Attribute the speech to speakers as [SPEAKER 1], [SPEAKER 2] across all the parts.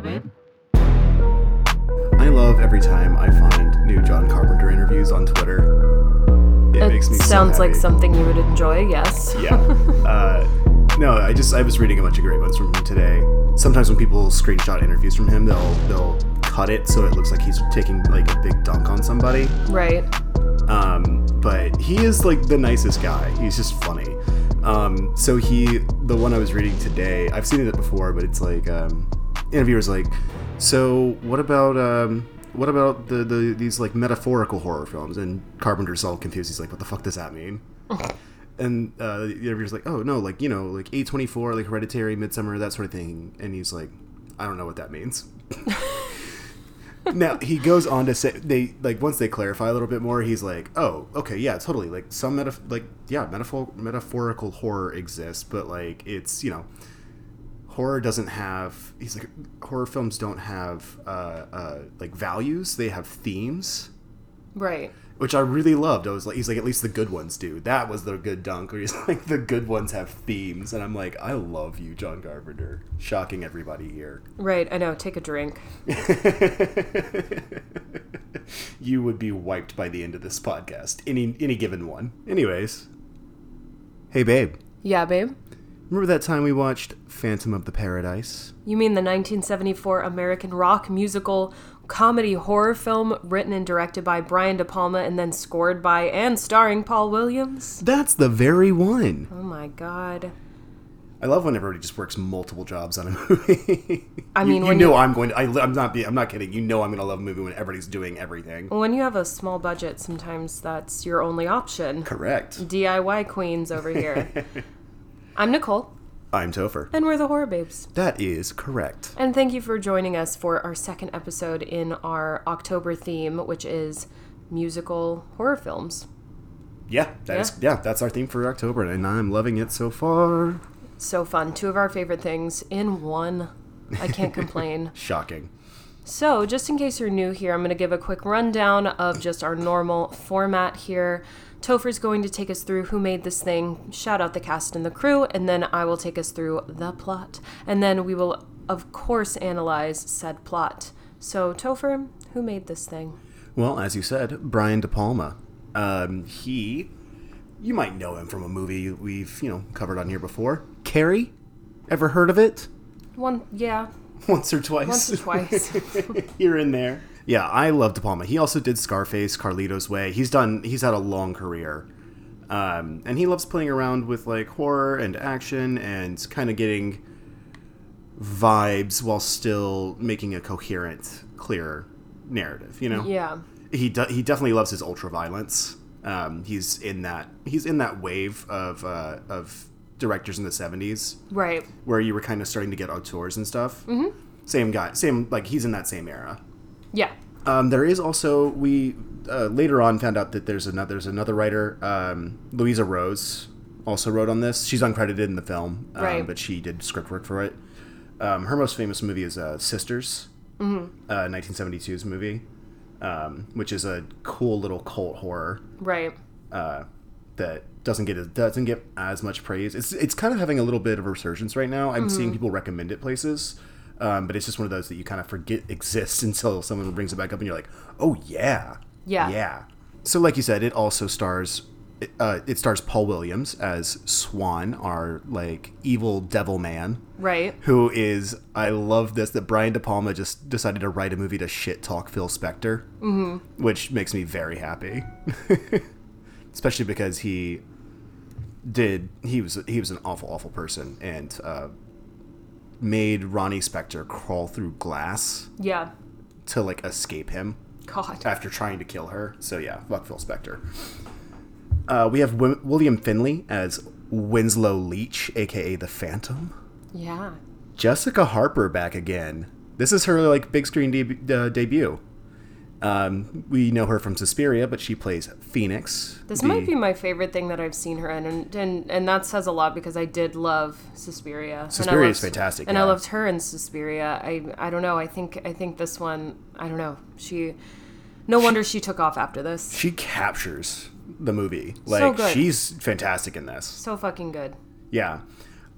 [SPEAKER 1] Babe.
[SPEAKER 2] I love every time I find new John Carpenter interviews on Twitter. It, makes me so
[SPEAKER 1] sounds like something you would enjoy. Yes.
[SPEAKER 2] Yeah. Uh, no, I just I was reading a bunch of great ones from him today. Sometimes when people screenshot interviews from him, they'll they'll cut it so it looks like he's taking like a big dunk on somebody.
[SPEAKER 1] Right.
[SPEAKER 2] Um, but he is like the nicest guy. He's just funny. Um, so he, the one I was reading today, I've seen it before, but it's like, um, interviewer's like, so what about, um, what about the, the these like metaphorical horror films? And Carpenter's all confused. He's like, what the fuck does that mean? and uh, the interviewer's like, oh no, like you know, like A twenty four, like Hereditary, Midsommar, that sort of thing. And he's like, I don't know what that means. now he goes on to say they like once they clarify a little bit more he's like oh okay yeah totally like some meta like yeah metaphor metaphorical horror exists but like it's you know horror doesn't have he's like horror films don't have uh, uh like values they have themes
[SPEAKER 1] Right.
[SPEAKER 2] which I really loved. I was like, he's like, at least the good ones do. That was the good dunk where he's like, the good ones have themes, and I'm like, I love you, John Carpenter. Shocking everybody here.
[SPEAKER 1] Right. I know. Take a drink.
[SPEAKER 2] you would be wiped by the end of this podcast. Any any given one. Anyways. Hey babe.
[SPEAKER 1] Yeah, babe.
[SPEAKER 2] Remember that time we watched Phantom of the Paradise?
[SPEAKER 1] You mean the 1974 American rock musical comedy horror film written and directed by Brian De Palma and then scored by and starring Paul Williams?
[SPEAKER 2] That's the very one.
[SPEAKER 1] Oh my god.
[SPEAKER 2] I love when everybody just works multiple jobs on a movie.
[SPEAKER 1] I mean,
[SPEAKER 2] you,
[SPEAKER 1] when
[SPEAKER 2] know
[SPEAKER 1] you-
[SPEAKER 2] I'm going to. I, I'm not. Be, I'm not kidding. You know I'm going to love a movie when everybody's doing everything.
[SPEAKER 1] When you have a small budget, sometimes that's your only option.
[SPEAKER 2] Correct.
[SPEAKER 1] DIY queens over here. I'm Nicole,
[SPEAKER 2] I'm Topher.
[SPEAKER 1] and we're the Horror Babes.
[SPEAKER 2] That is correct.
[SPEAKER 1] And thank you for joining us for our second episode in our October theme, which is musical horror films.
[SPEAKER 2] Yeah, that is- yeah. That's our theme for October, and I'm loving it so far.
[SPEAKER 1] So fun. Two of our favorite things in one. I can't complain.
[SPEAKER 2] Shocking.
[SPEAKER 1] So, just in case you're new here, I'm going to give a quick rundown of just our normal format here. Topher's going to take us through who made this thing, shout out the cast and the crew, and then I will take us through the plot. And then we will, of course, analyze said plot. So, Topher, who made this thing?
[SPEAKER 2] Well, as you said, Brian De Palma. Um, he, you might know him from a movie we've you know covered on here before. Carrie, ever heard of it?
[SPEAKER 1] One, yeah,
[SPEAKER 2] Once or twice.
[SPEAKER 1] once or twice.
[SPEAKER 2] here and there. Yeah, I love De Palma. He also did Scarface, Carlito's Way. He's done. He's had a long career, um, and he loves playing around with like horror and action and kind of getting vibes while still making a coherent, clear narrative. You know.
[SPEAKER 1] yeah,
[SPEAKER 2] He de- he definitely loves his ultra violence. Um, he's in that he's in that wave of uh, of directors in the seventies
[SPEAKER 1] right.
[SPEAKER 2] where you were kind of starting to get auteurs and stuff. Mm-hmm. Same guy, same like he's in that same era.
[SPEAKER 1] Yeah,
[SPEAKER 2] Um, there is also we uh, later on found out that there's another there's another writer, um, Louisa Rose, also wrote on this. She's uncredited in the film, um,
[SPEAKER 1] Right.
[SPEAKER 2] but she did script work for it. Um, her most famous movie is uh, Sisters, mm-hmm. uh, 1972's movie, um, which is a cool little cult horror
[SPEAKER 1] right.
[SPEAKER 2] uh, that doesn't get as, doesn't get as much praise. It's it's kind of having a little bit of a resurgence right now. I'm
[SPEAKER 1] Mm-hmm.
[SPEAKER 2] seeing people recommend it places, um, but it's just one of those that you kind of forget exists until someone brings it back up, and you're like, oh yeah,
[SPEAKER 1] Yeah.
[SPEAKER 2] yeah. So like you said, it also stars. Uh, it stars Paul Williams as Swan, our like evil devil man,
[SPEAKER 1] Right.
[SPEAKER 2] who is I love this that Brian De Palma just decided to write a movie to shit talk Phil Spector, mm-hmm. which makes me very happy, especially because he did he was he was an awful awful person and uh, made Ronnie Spector crawl through glass
[SPEAKER 1] Yeah.
[SPEAKER 2] to like escape him
[SPEAKER 1] God.
[SPEAKER 2] after trying to kill her. So yeah, fuck Phil Spector. Uh, we have Wi- William Finley as Winslow Leach, aka the Phantom.
[SPEAKER 1] Yeah.
[SPEAKER 2] Jessica Harper back again. This is her like big screen deb- uh, debut. Um, we know her from Suspiria, but she plays Phoenix.
[SPEAKER 1] This
[SPEAKER 2] the-
[SPEAKER 1] might be my favorite thing that I've seen her in, and and, and that says a lot because I did love Suspiria.
[SPEAKER 2] Suspiria is
[SPEAKER 1] loved-
[SPEAKER 2] fantastic,
[SPEAKER 1] and I loved her in Suspiria. I I don't know. I think I think this one. I don't know. She. No wonder she took off after this.
[SPEAKER 2] She captures the movie. Like
[SPEAKER 1] good.
[SPEAKER 2] she's fantastic in this.
[SPEAKER 1] So fucking good.
[SPEAKER 2] Yeah.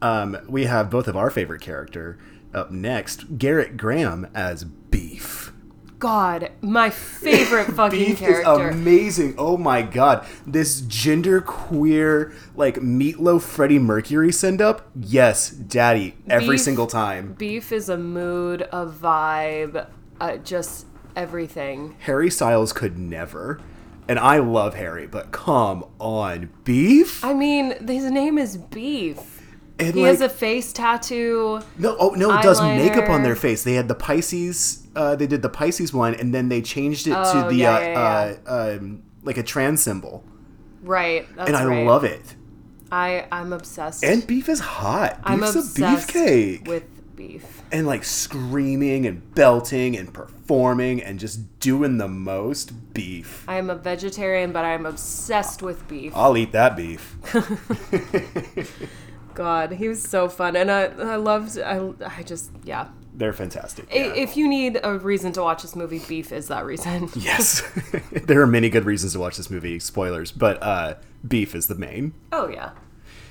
[SPEAKER 2] Um, we have both of our favorite character, Up next, Gerrit Graham as Beef.
[SPEAKER 1] God, my favorite fucking
[SPEAKER 2] Beef
[SPEAKER 1] character.
[SPEAKER 2] is amazing. Oh my god. This gender queer, like meatloaf Freddie Mercury send up? Yes, daddy, every
[SPEAKER 1] Beef-
[SPEAKER 2] single time.
[SPEAKER 1] Beef is a mood, a vibe, uh, just everything.
[SPEAKER 2] Harry Styles could never. And I love Harry, but come on, Beef?
[SPEAKER 1] I mean, his name is Beef.
[SPEAKER 2] And
[SPEAKER 1] He
[SPEAKER 2] like,
[SPEAKER 1] has a face tattoo.
[SPEAKER 2] No, oh no, it does makeup on their face. They had the Pisces. Uh, they did the Pisces one, and then they changed it to
[SPEAKER 1] Oh,
[SPEAKER 2] the
[SPEAKER 1] yeah,
[SPEAKER 2] uh,
[SPEAKER 1] yeah,
[SPEAKER 2] Uh, um, like a trans symbol,
[SPEAKER 1] Right. That's
[SPEAKER 2] and I
[SPEAKER 1] right.
[SPEAKER 2] love it.
[SPEAKER 1] I I'm obsessed.
[SPEAKER 2] And beef is hot.
[SPEAKER 1] I'm
[SPEAKER 2] Beef's a
[SPEAKER 1] obsessed
[SPEAKER 2] beefcake,
[SPEAKER 1] with beef.
[SPEAKER 2] and like screaming and belting and performing and just doing the most beef.
[SPEAKER 1] I am a vegetarian, but I am obsessed with beef.
[SPEAKER 2] I'll eat that beef.
[SPEAKER 1] God, he was so fun, and I I loved. I I just yeah.
[SPEAKER 2] They're fantastic. Yeah.
[SPEAKER 1] If you need a reason to watch this movie, beef is that reason.
[SPEAKER 2] yes, there are many good reasons to watch this movie. Spoilers, but uh, beef is the main.
[SPEAKER 1] Oh yeah.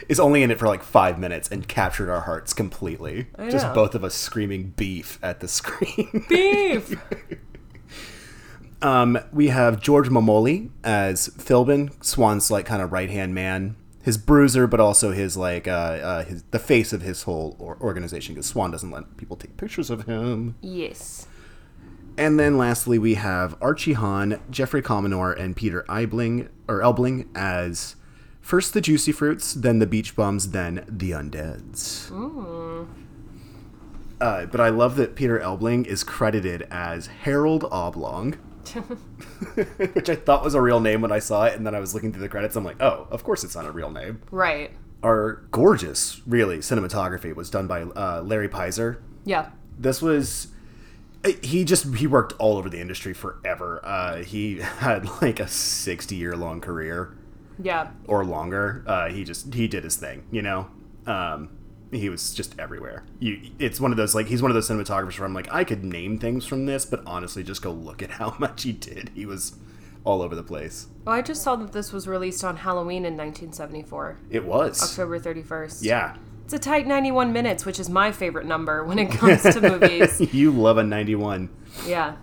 [SPEAKER 2] is only in it for like five minutes and captured our hearts completely.
[SPEAKER 1] I
[SPEAKER 2] Just
[SPEAKER 1] know.
[SPEAKER 2] both of us screaming beef at the screen.
[SPEAKER 1] Beef.
[SPEAKER 2] um, we have George Memmoli as Philbin, Swan's like kind of right hand man, his bruiser, but also his like uh, uh, his the face of his whole or- organization because Swan doesn't let people take pictures of him.
[SPEAKER 1] yes.
[SPEAKER 2] And then lastly, we have Archie Hahn, Jeffrey Comanor, and Peter Eibling or Elbling as first the Juicy Fruits, then the Beach Bums, then the Undeads. Uh, but I love that Peter Elbling is credited as Harold Oblong, which I thought was a real name when I saw it, and then I was looking through the credits. I'm like, oh, of course it's not a real name.
[SPEAKER 1] Right.
[SPEAKER 2] Our gorgeous, really, cinematography was done by uh, Larry Pizer,
[SPEAKER 1] Yeah.
[SPEAKER 2] this was he just he worked all over the industry forever uh, he had like a 60 year long career
[SPEAKER 1] Yeah.
[SPEAKER 2] or longer uh, he just he did his thing you know um, he was just everywhere you it's one of those like he's one of those cinematographers where i'm like i could name things from this but honestly just go look at how much he did he was all over the place
[SPEAKER 1] Oh, I just saw that this was released on Halloween in 1974,
[SPEAKER 2] it was
[SPEAKER 1] October 31st.
[SPEAKER 2] yeah
[SPEAKER 1] It's a tight 91 minutes, which is my favorite number when it comes to movies.
[SPEAKER 2] you love a 91
[SPEAKER 1] Yeah.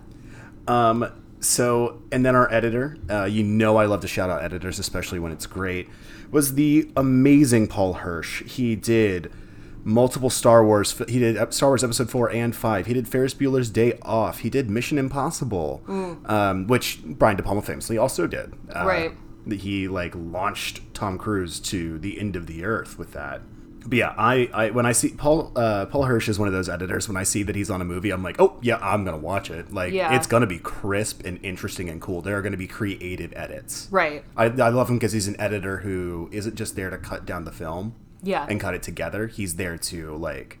[SPEAKER 2] Um, so, and then our editor, uh, you know, I love to shout out editors, especially when it's great, was the amazing Paul Hirsch. He did multiple Star Wars. He did Star Wars Episode Four and Five. He did Ferris Bueller's Day Off. He did Mission Impossible, um, which Brian De Palma famously also did. Uh,
[SPEAKER 1] Right.
[SPEAKER 2] He like launched Tom Cruise to the end of the earth with that. But yeah, I, I when I see Paul uh, Paul Hirsch is one of those editors. When I see that he's on a movie, I'm like, oh yeah, I'm gonna watch it. Like
[SPEAKER 1] Yeah.
[SPEAKER 2] it's gonna be crisp and interesting and cool. There are gonna be creative edits.
[SPEAKER 1] Right.
[SPEAKER 2] I, I love him because he's an editor who isn't just there to cut down the film
[SPEAKER 1] Yeah.
[SPEAKER 2] and cut it together. He's there to like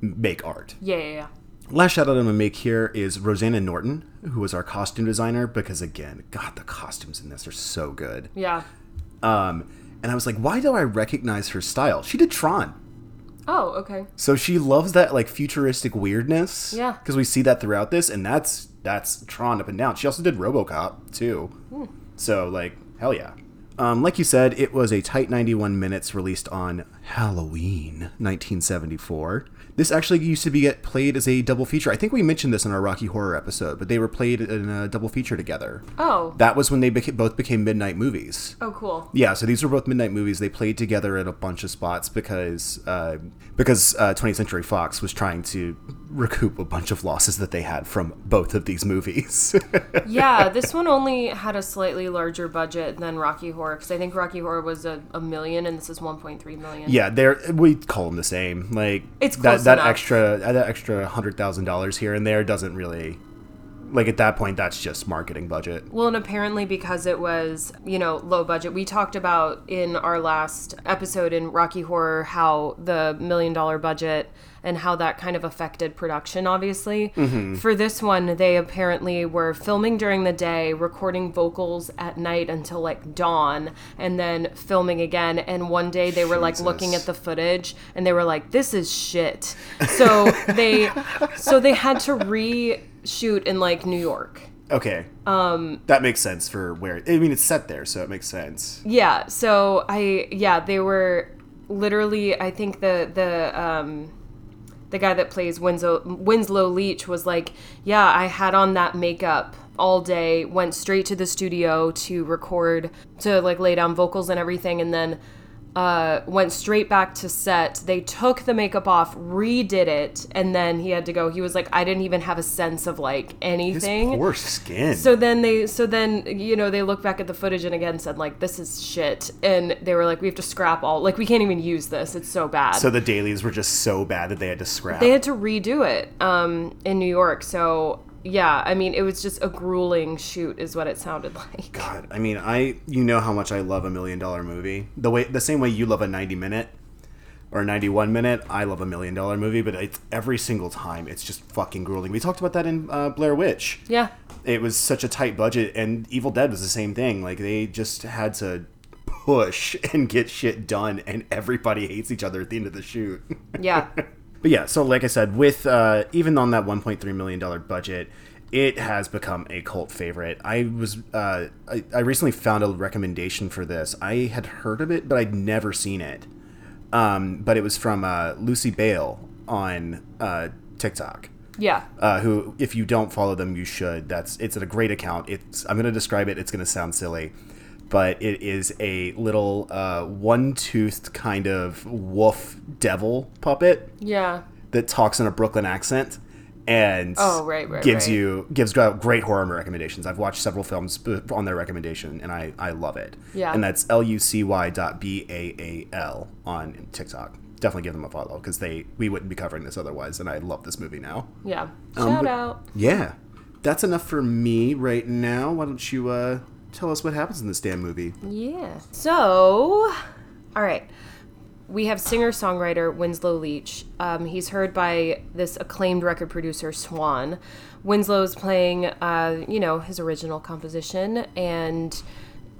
[SPEAKER 2] make art.
[SPEAKER 1] yeah, yeah, yeah.
[SPEAKER 2] Last shout out I'm gonna make here is Rosanna Norton, who was our costume designer. Because again, God, the costumes in this are so good.
[SPEAKER 1] Yeah.
[SPEAKER 2] Um, and I was like, why do I recognize her style? She did Tron.
[SPEAKER 1] Oh, okay.
[SPEAKER 2] So she loves that like futuristic weirdness.
[SPEAKER 1] Yeah.
[SPEAKER 2] Because we see that throughout this, and that's that's Tron up and down. She also did RoboCop too. So like hell yeah. Um, like you said, it was a tight 91 minutes released on Halloween 1974. This actually used to be get played as a double feature. I think we mentioned this in our Rocky Horror episode, but they were played in a double feature together.
[SPEAKER 1] Oh.
[SPEAKER 2] That was when they beca- both became midnight movies.
[SPEAKER 1] Oh, cool.
[SPEAKER 2] Yeah, so these were both midnight movies. They played together at a bunch of spots because uh, because uh, 20th Century Fox was trying to recoup a bunch of losses that they had from both of these movies.
[SPEAKER 1] Yeah, this one only had a slightly larger budget than Rocky Horror because I think Rocky Horror was a, a million and this is 1.3 million.
[SPEAKER 2] yeah, they're we call them the same. Like
[SPEAKER 1] It's
[SPEAKER 2] that that
[SPEAKER 1] enough.
[SPEAKER 2] extra that extra hundred thousand dollars here and there doesn't really like at that point that's just marketing budget.
[SPEAKER 1] Well, and apparently because it was, you know, low budget, we talked about in our last episode in Rocky Horror how the million dollar budget and how that kind of affected production, obviously. For this one, they apparently were filming during the day, recording vocals at night until like dawn, and then filming again. And one day they were like looking at the footage and they were like, this is shit. So they, so they had to reshoot in like New York.
[SPEAKER 2] Okay. Um that makes sense for where I mean it's set there, so it makes sense.
[SPEAKER 1] Yeah, so I yeah, they were literally I think the the um the guy that plays Winslow Winslow Leach was like, "Yeah, I had on that makeup all day, went straight to the studio to record to like lay down vocals and everything and then uh, went straight back to set. They took the makeup off, redid it, and then he had to go. He was like, I didn't even have a sense of like
[SPEAKER 2] His
[SPEAKER 1] anything.
[SPEAKER 2] poor skin.
[SPEAKER 1] So then they, so then you know they look back at the footage and again said like this is shit, and they were like we have to scrap all like we can't even use this. It's so bad.
[SPEAKER 2] So the dailies were just so bad that they had to scrap.
[SPEAKER 1] they had to redo it um, in New York. So yeah, I mean it was just a grueling shoot, is what it sounded like.
[SPEAKER 2] God, I mean, I you know how much I love a million dollar movie. The way the same way you love a ninety minute or a ninety one minute, I love a million dollar movie. But it's every single time, it's just fucking grueling. We talked about that in uh, Blair Witch.
[SPEAKER 1] Yeah,
[SPEAKER 2] It was such a tight budget, and Evil Dead was the same thing. Like they just had to push and get shit done, and everybody hates each other at the end of the shoot.
[SPEAKER 1] yeah.
[SPEAKER 2] But yeah, so like I said, with uh, even on that 1.3 million dollar budget, it has become a cult favorite. I was uh, I, I recently found a recommendation for this. I had heard of it, but I'd never seen it. Um, but it was from uh, Lucy Baal on uh, TikTok.
[SPEAKER 1] Yeah.
[SPEAKER 2] Uh, who, if you don't follow them, you should. That's it's a great account. It's I'm gonna describe it. It's gonna sound silly, but it is a little uh, one-toothed kind of wolf devil puppet
[SPEAKER 1] Yeah.
[SPEAKER 2] that talks in a Brooklyn accent and
[SPEAKER 1] Oh, right, right,
[SPEAKER 2] gives
[SPEAKER 1] right.
[SPEAKER 2] you gives great horror recommendations. I've watched several films on their recommendation, and I I love it.
[SPEAKER 1] Yeah.
[SPEAKER 2] and that's L U C Y dot B A A L on TikTok. Definitely give them a follow because they we wouldn't be covering this otherwise, and I love this movie now.
[SPEAKER 1] Yeah.
[SPEAKER 2] Um,
[SPEAKER 1] Shout out.
[SPEAKER 2] Yeah, that's enough for me right now. Why don't you uh, tell us what happens in this damn movie?
[SPEAKER 1] Yeah. So, all right. We have singer songwriter Winslow Leach. Um, he's heard by this acclaimed record producer, Swan. Winslow's playing, uh, you know, his original composition, and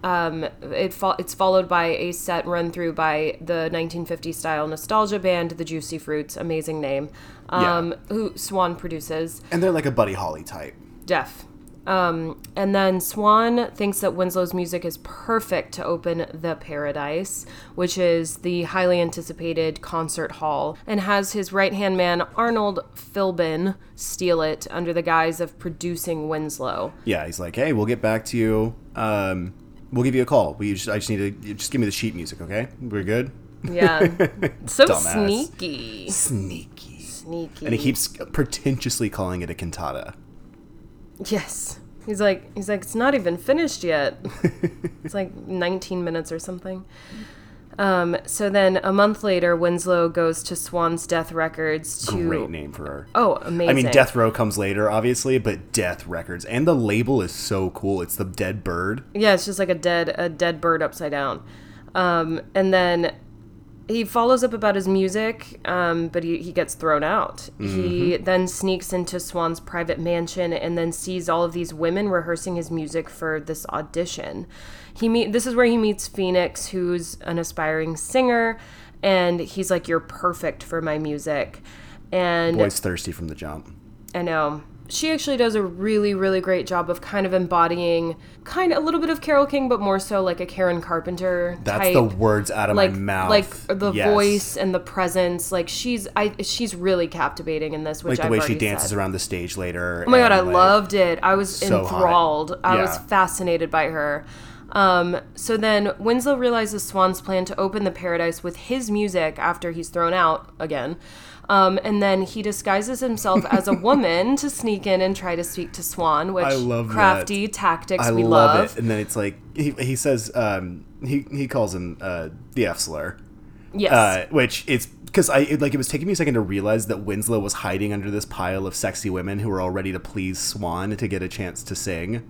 [SPEAKER 1] um, it fo- it's followed by a set run through by the 1950s style nostalgia band, the Juicy Fruits, amazing name, um, who Swan produces.
[SPEAKER 2] And they're like a Buddy Holly type.
[SPEAKER 1] Deaf. Um, and then Swan thinks that Winslow's music is perfect to open The Paradise, which is the highly anticipated concert hall, and has his right hand man, Arnold Philbin, steal it under the guise of producing Winslow.
[SPEAKER 2] Yeah, he's like, hey, we'll get back to you. Um, we'll give you a call. We just, I just need to just give me the sheet music, okay? We're good.
[SPEAKER 1] Yeah. so sneaky.
[SPEAKER 2] Sneaky.
[SPEAKER 1] Sneaky.
[SPEAKER 2] And he keeps pretentiously calling it a cantata.
[SPEAKER 1] Yes. He's like he's like it's not even finished yet. it's like 19 minutes or something. Um, so then a month later, Winslow goes to Swan's Death Records to
[SPEAKER 2] Great name for her.
[SPEAKER 1] Oh, amazing!
[SPEAKER 2] I mean, Death Row comes later, obviously, but Death Records, and the label is so cool. It's the dead bird.
[SPEAKER 1] Yeah, it's just like a dead a dead bird upside down. Um, and then he follows up about his music, um, but he, he gets thrown out. He then sneaks into Swan's private mansion and then sees all of these women rehearsing his music for this audition. He meet this is where he meets Phoenix, who's an aspiring singer, and he's like, "You're perfect for my music." And
[SPEAKER 2] Boy's thirsty from the jump.
[SPEAKER 1] I know. She actually does a really, really great job of kind of embodying kind of a little bit of Carole King, but more so like a Karen Carpenter
[SPEAKER 2] That's
[SPEAKER 1] type.
[SPEAKER 2] the words out of
[SPEAKER 1] like
[SPEAKER 2] my mouth.
[SPEAKER 1] like the
[SPEAKER 2] Yes.
[SPEAKER 1] voice and the presence. Like she's I she's really captivating in this, which
[SPEAKER 2] like the
[SPEAKER 1] I've
[SPEAKER 2] way she dances
[SPEAKER 1] said.
[SPEAKER 2] around the stage later.
[SPEAKER 1] Oh my god, I
[SPEAKER 2] like,
[SPEAKER 1] loved it. I was
[SPEAKER 2] so hot.
[SPEAKER 1] enthralled. I was fascinated by her. Um, so then Winslow realizes Swan's plan to open the paradise with his music after he's thrown out again. Um, and then he disguises himself as a woman to sneak in and try to speak to Swan, which
[SPEAKER 2] I love that.
[SPEAKER 1] crafty tactics
[SPEAKER 2] I
[SPEAKER 1] we
[SPEAKER 2] love,
[SPEAKER 1] love.
[SPEAKER 2] it. And then it's like he, he says um, he he calls him uh, the F slur.
[SPEAKER 1] Yes.
[SPEAKER 2] uh, which it's because I it, like it was taking me a second to realize that Winslow was hiding under this pile of sexy women who were all ready to please Swan to get a chance to sing,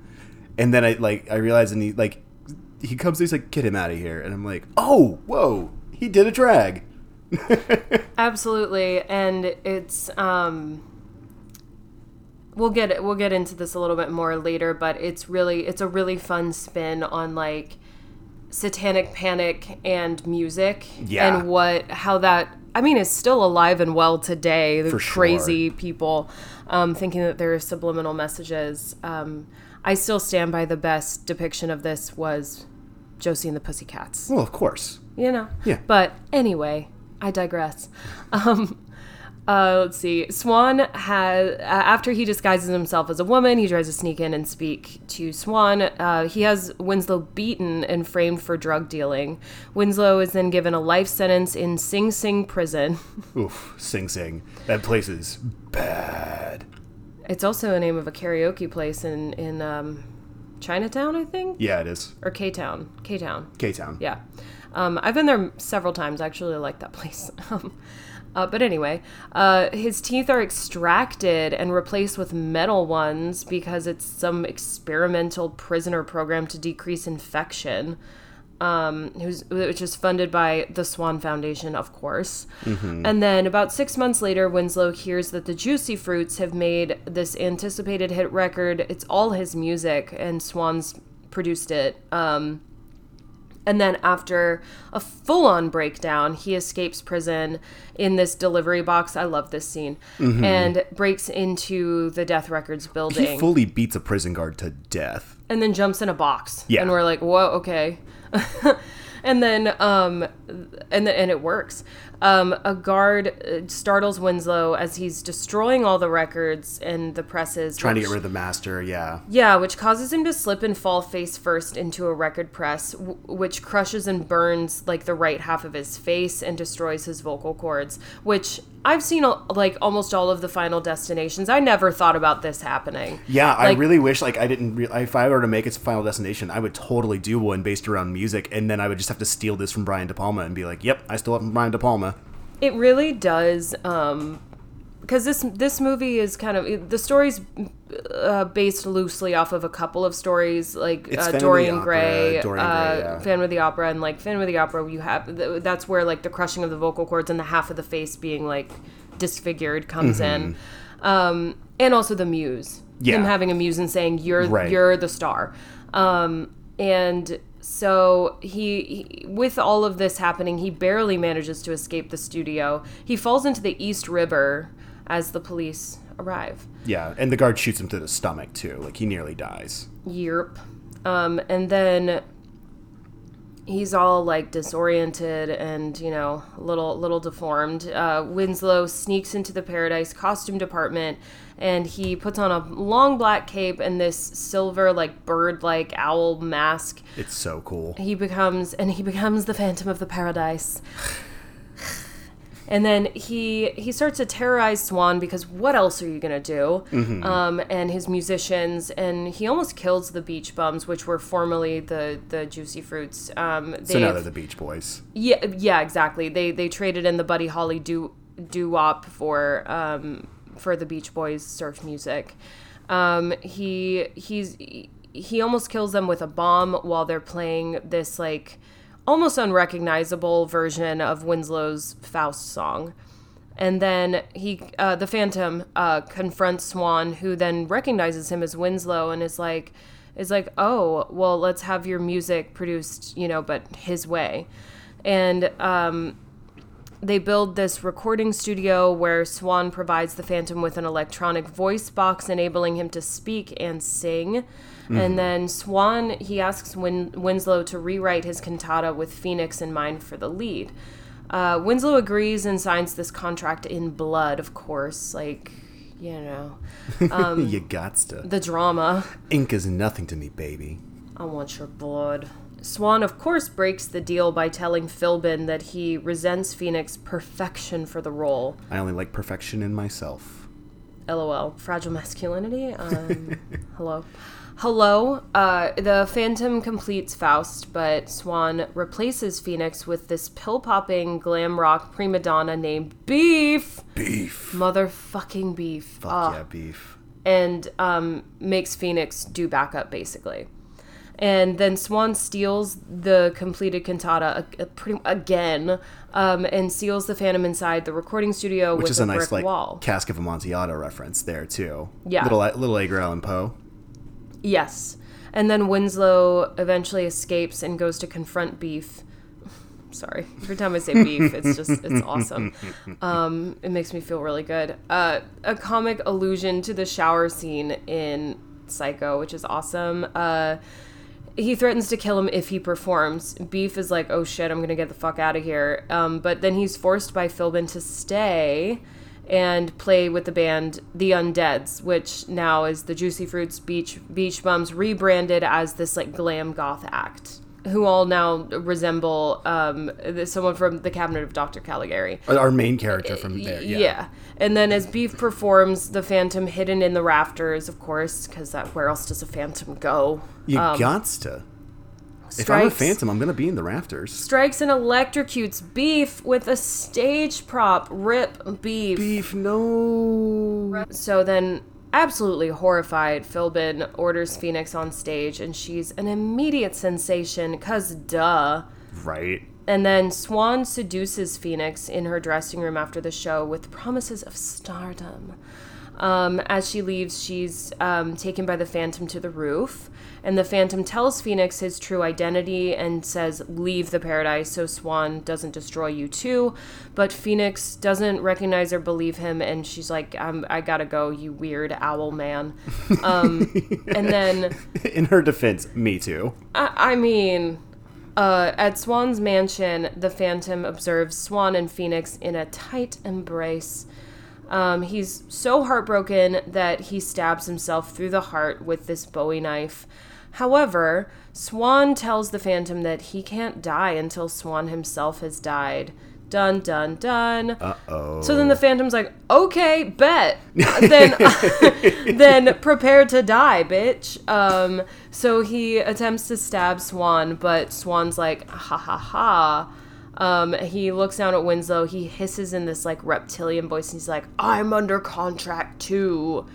[SPEAKER 2] and then I like I realized and he like he comes he's like get him out of here and I'm like oh whoa he did a drag
[SPEAKER 1] Absolutely, and it's um we'll get we'll get into this a little bit more later, but it's really it's a really fun spin on like satanic panic and music
[SPEAKER 2] Yeah.
[SPEAKER 1] and what how that I mean is still alive and well today. The
[SPEAKER 2] For sure.
[SPEAKER 1] crazy people um, thinking that there are subliminal messages. Um, I still stand by the best depiction of this was Josie and the Pussycats
[SPEAKER 2] well of course
[SPEAKER 1] you know.
[SPEAKER 2] Yeah.
[SPEAKER 1] But anyway, I digress. Um, Uh, let's see. Swan has uh, after he disguises himself as a woman, he tries to sneak in and speak to Swan. Uh, he has Winslow beaten and framed for drug dealing. Winslow is then given a life sentence in Sing Sing prison.
[SPEAKER 2] Oof, Sing Sing. That place is bad.
[SPEAKER 1] It's also the name of a karaoke place in in um, Chinatown, I think,
[SPEAKER 2] Yeah, it is.
[SPEAKER 1] or K Town. K Town.
[SPEAKER 2] K Town.
[SPEAKER 1] Yeah. Um, I've been there several times. I actually like that place. Um, uh, but anyway, uh, his teeth are extracted and replaced with metal ones because it's some experimental prisoner program to decrease infection, um, who's, which is funded by the Swan Foundation, of course. And then about six months later, Winslow hears that the Juicy Fruits have made this anticipated hit record. It's all his music, and Swan's produced it. Um, and then after a full-on breakdown, he escapes prison in this delivery box. I love this scene. Mm-hmm. And breaks into the Death Records building.
[SPEAKER 2] He fully beats a prison guard to death.
[SPEAKER 1] and then jumps in a box.
[SPEAKER 2] Yeah.
[SPEAKER 1] And we're like, "Whoa, okay." and then um and the, and it works. Um, a guard uh, startles Winslow as he's destroying all the records and the presses.
[SPEAKER 2] Trying to get rid of the master, yeah.
[SPEAKER 1] yeah, which causes him to slip and fall face first into a record press, w- which crushes and burns like the right half of his face and destroys his vocal cords. Which I've seen like almost all of the Final Destinations. I never thought about this happening.
[SPEAKER 2] Yeah, I really wish like I didn't. Re- if I were to make it to Final Destination, I would totally do one based around music, and then I would just have to steal this from Brian De Palma and be like, "Yep, I stole it from Brian De Palma."
[SPEAKER 1] It really does. Um, because this this movie is kind of the story's uh, based loosely off of a couple of stories like uh,
[SPEAKER 2] Phantom of the
[SPEAKER 1] Dorian Gray,
[SPEAKER 2] Dorian
[SPEAKER 1] uh,
[SPEAKER 2] Gray, yeah.
[SPEAKER 1] Phantom of the Opera, and like Fan of the Opera, you have that's where like the crushing of the vocal cords and the half of the face being like disfigured comes in, um, and also the muse,
[SPEAKER 2] Mm-hmm. Yeah.
[SPEAKER 1] him having a muse and saying you're
[SPEAKER 2] Right.
[SPEAKER 1] you're the star, um, and so he, he with all of this happening he barely manages to escape the studio he falls into the east river as the police arrive
[SPEAKER 2] Yeah, and the guard shoots him through the stomach too. Like he nearly dies.
[SPEAKER 1] Yerp. Um, and then he's all like disoriented and you know a little little deformed. Uh, Winslow sneaks into the Paradise costume department and he puts on a long black cape and this silver like bird like owl mask.
[SPEAKER 2] It's so cool.
[SPEAKER 1] He becomes and he becomes the Phantom of the Paradise. And then he he starts to terrorize Swan because what else are you gonna do?
[SPEAKER 2] Mm-hmm.
[SPEAKER 1] Um, and his musicians, and he almost kills the Beach Bums, which were formerly the the Juicy Fruits. Um,
[SPEAKER 2] So now they're the Beach Boys.
[SPEAKER 1] yeah, yeah, exactly. They they traded in the Buddy Holly doo doo wop for um for the Beach Boys surf music. Um, he he's he almost kills them with a bomb while they're playing this like almost unrecognizable version of Winslow's Faust song. And then he, uh, the Phantom, uh, confronts Swan, who then recognizes him as Winslow and is like, is like, oh, well, let's have your music produced, you know, but his way. And um, they build this recording studio where Swan provides the Phantom with an electronic voice box, enabling him to speak and sing. And then Swan, he asks Win- Winslow to rewrite his cantata with Phoenix in mind for the lead. Uh, Winslow agrees and signs this contract in blood, of course. Like, you know, Um,
[SPEAKER 2] you got to.
[SPEAKER 1] the drama.
[SPEAKER 2] Ink is nothing to me, baby.
[SPEAKER 1] I want your blood. Swan, of course, breaks the deal by telling Philbin that he resents Phoenix's perfection for the role.
[SPEAKER 2] I only like perfection in myself.
[SPEAKER 1] LOL. Fragile masculinity? Um, hello. Hello. Uh, the Phantom completes Faust, but Swan replaces Phoenix with this pill popping glam rock prima donna named Beef.
[SPEAKER 2] Beef.
[SPEAKER 1] Motherfucking Beef.
[SPEAKER 2] Fuck
[SPEAKER 1] Ah.
[SPEAKER 2] yeah, beef.
[SPEAKER 1] and um, makes Phoenix do backup basically. And then Swan steals the completed cantata a, a pretty, again um, and seals the Phantom inside the recording studio
[SPEAKER 2] Which
[SPEAKER 1] with
[SPEAKER 2] is
[SPEAKER 1] a,
[SPEAKER 2] a nice like
[SPEAKER 1] wall.
[SPEAKER 2] Cask of Amontillado reference there too.
[SPEAKER 1] Yeah.
[SPEAKER 2] Little little Edgar Allan Poe.
[SPEAKER 1] Yes. And then Winslow eventually escapes and goes to confront Beef. Sorry. Every time I say beef, it's just, it's awesome. Um, it makes me feel really good. Uh, a comic allusion to the shower scene in Psycho, which is awesome. Uh, he threatens to kill him if he performs. Beef is like, oh shit, I'm gonna get the fuck out of here. Um, but then he's forced by Philbin to stay and play with the band The Undeads, which now is the Juicy Fruits Beach Beach Bums rebranded as this like glam goth act. Who all now resemble um, someone from the Cabinet of Dr. Caligari.
[SPEAKER 2] Our main character from there.
[SPEAKER 1] Yeah.
[SPEAKER 2] Yeah.
[SPEAKER 1] And then as Beef performs the Phantom hidden in the rafters, of course, because that where else does a Phantom go?
[SPEAKER 2] You gots to. If I'm a phantom, I'm gonna be in the rafters.
[SPEAKER 1] Strikes and electrocutes Beef with a stage prop. Rip Beef.
[SPEAKER 2] Beef, no.
[SPEAKER 1] So then, absolutely horrified, Philbin orders Phoenix on stage, and she's an immediate sensation, cause duh.
[SPEAKER 2] Right.
[SPEAKER 1] And then Swan seduces Phoenix in her dressing room after the show with promises of stardom. Um, as she leaves, she's um, taken by the Phantom to the roof, and the Phantom tells Phoenix his true identity and says, Leave the paradise so Swan doesn't destroy you too. But Phoenix doesn't recognize or believe him, and she's like, I'm, I gotta go, you weird owl man. Um, and then.
[SPEAKER 2] In her defense, me too.
[SPEAKER 1] I, I mean, uh, at Swan's mansion, the Phantom observes Swan and Phoenix in a tight embrace. Um, he's so heartbroken that he stabs himself through the heart with this Bowie knife. However, Swan tells the Phantom that he can't die until Swan himself has died. Dun dun dun.
[SPEAKER 2] Uh oh.
[SPEAKER 1] So then the Phantom's like, okay, bet. then, then prepare to die, bitch. Um, so he attempts to stab Swan, but Swan's like, ha ha ha. Um, he looks down at Winslow. He hisses in this like reptilian voice, and he's like, "I'm under contract too."